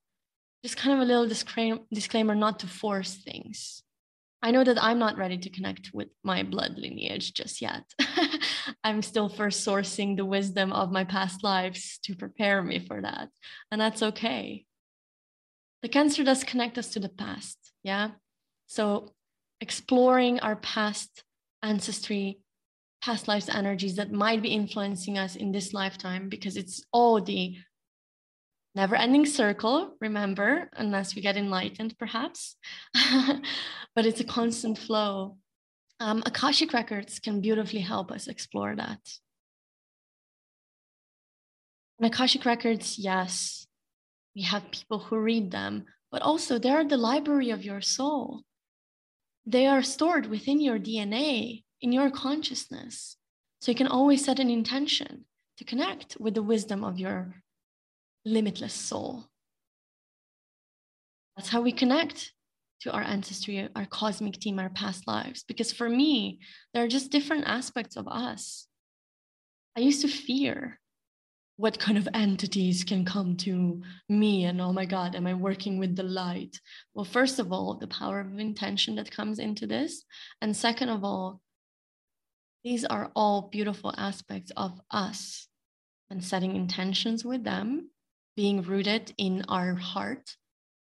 Just kind of a little disclaimer not to force things. I know that I'm not ready to connect with my blood lineage just yet. I'm still first sourcing the wisdom of my past lives to prepare me for that. And that's okay. The cancer does connect us to the past. Yeah. So exploring our past ancestry, past lives energies that might be influencing us in this lifetime because it's all the never ending circle, remember, unless we get enlightened, perhaps. but it's a constant flow. Um, Akashic records can beautifully help us explore that. And Akashic records, yes, we have people who read them, but also they are the library of your soul. They are stored within your DNA, in your consciousness. So you can always set an intention to connect with the wisdom of your limitless soul. That's how we connect to our ancestry, our cosmic team, our past lives. Because for me, there are just different aspects of us. I used to fear what kind of entities can come to me and oh my god am i working with the light well first of all the power of intention that comes into this and second of all these are all beautiful aspects of us and setting intentions with them being rooted in our heart,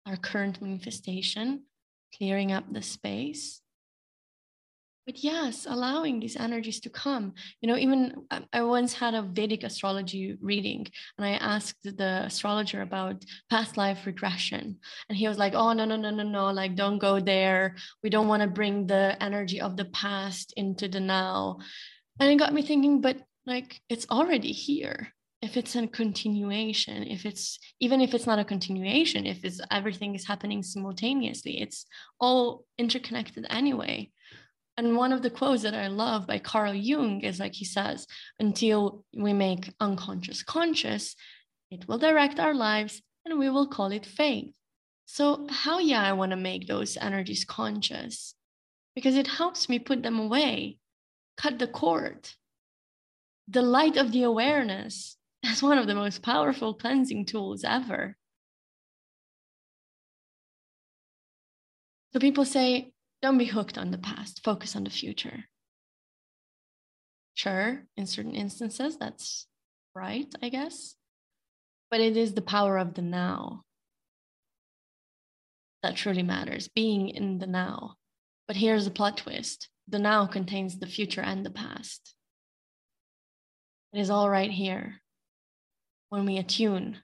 our current manifestation, clearing up the space. But yes, allowing these energies to come. You know, even uh, I once had a Vedic astrology reading and I asked the astrologer about past life regression. And he was like, oh, no, no, no, no, no, like don't go there. We don't want to bring the energy of the past into the now. And it got me thinking, but like it's already here if it's a continuation if it's even if it's not a continuation if it's everything is happening simultaneously it's all interconnected anyway and one of the quotes that i love by carl jung is like he says until we make unconscious conscious it will direct our lives and we will call it faith. So how yeah i want to make those energies conscious? Because it helps me put them away cut the cord. The light of the awareness is one of the most powerful cleansing tools ever. So people say, don't be hooked on the past, focus on the future. Sure, in certain instances, that's right, I guess. But it is the power of the now that truly matters, being in the now. But here's the plot twist the now contains the future and the past. It is all right here when we attune,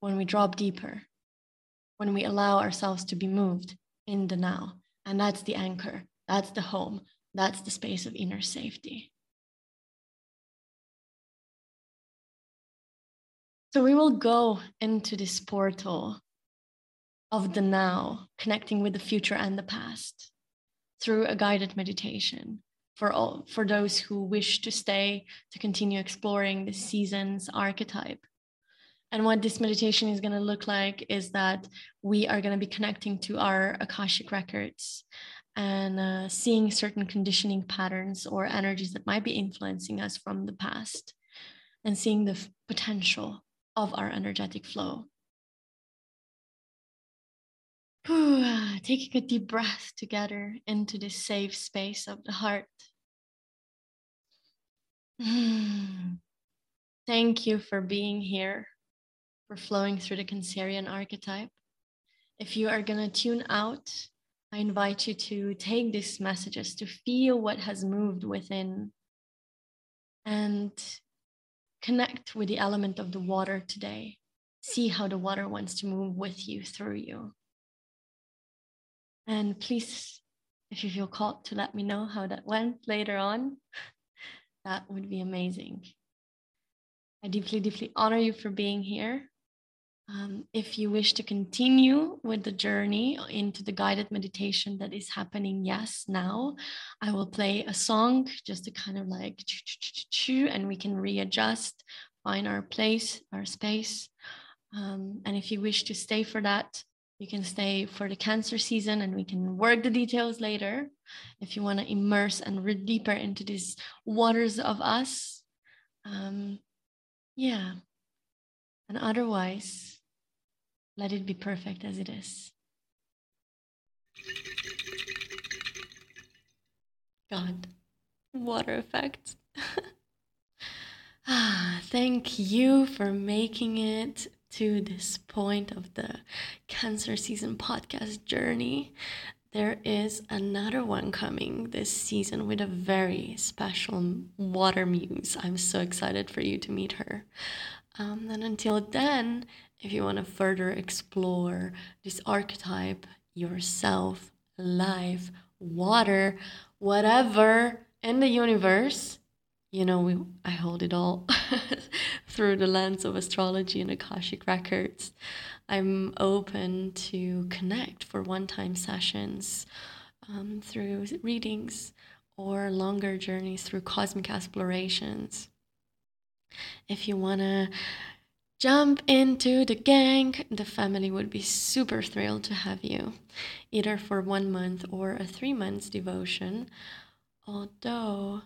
when we drop deeper, when we allow ourselves to be moved in the now. And that's the anchor, that's the home, that's the space of inner safety. So we will go into this portal of the now, connecting with the future and the past through a guided meditation for all for those who wish to stay to continue exploring the season's archetype and what this meditation is going to look like is that we are going to be connecting to our Akashic records and uh, seeing certain conditioning patterns or energies that might be influencing us from the past and seeing the f- potential of our energetic flow. taking a deep breath together into this safe space of the heart. Thank you for being here for flowing through the Cancerian archetype. If you are going to tune out I invite you to take these messages, to feel what has moved within, and connect with the element of the water today. See how the water wants to move with you, through you. And please, if you feel called to let me know how that went later on, that would be amazing. I deeply, deeply honor you for being here. Um, if you wish to continue with the journey into the guided meditation that is happening, yes, now I will play a song just to kind of like, and we can readjust, find our place, our space. Um, and if you wish to stay for that, you can stay for the cancer season and we can work the details later. If you want to immerse and read deeper into these waters of us, um, yeah. And otherwise, let it be perfect as it is. God, water effect. ah, thank you for making it to this point of the cancer season podcast journey. There is another one coming this season with a very special water muse. I'm so excited for you to meet her. Um, and until then, if you want to further explore this archetype, yourself, life, water, whatever in the universe, you know, we, I hold it all through the lens of astrology and Akashic records. I'm open to connect for one time sessions um, through readings or longer journeys through cosmic explorations. If you want to jump into the gang, the family would be super thrilled to have you, either for one month or a three months devotion. Although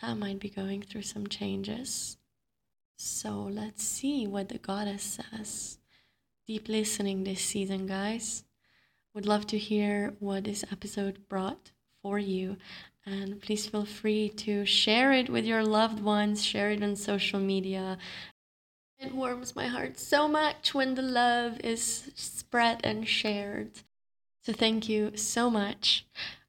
that might be going through some changes. So let's see what the goddess says. Deep listening this season, guys. Would love to hear what this episode brought for you. And please feel free to share it with your loved ones, share it on social media. It warms my heart so much when the love is spread and shared. So, thank you so much.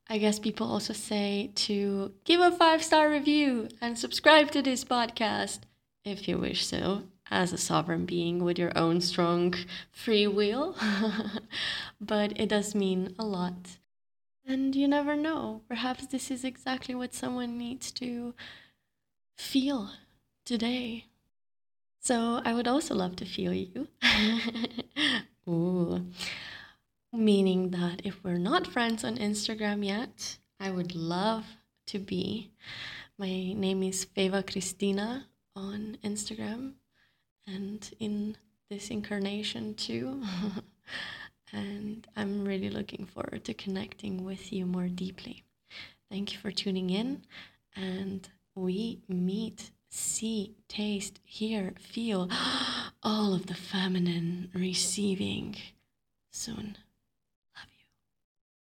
I guess people also say to give a five star review and subscribe to this podcast if you wish so, as a sovereign being with your own strong free will. but it does mean a lot. And you never know, perhaps this is exactly what someone needs to feel today. So I would also love to feel you. Ooh meaning that if we're not friends on Instagram yet, I would love to be. My name is Feva Christina on Instagram and in this incarnation too. and I'm really looking forward to connecting with you more deeply. Thank you for tuning in, and we meet, see, taste, hear, feel all of the feminine receiving soon.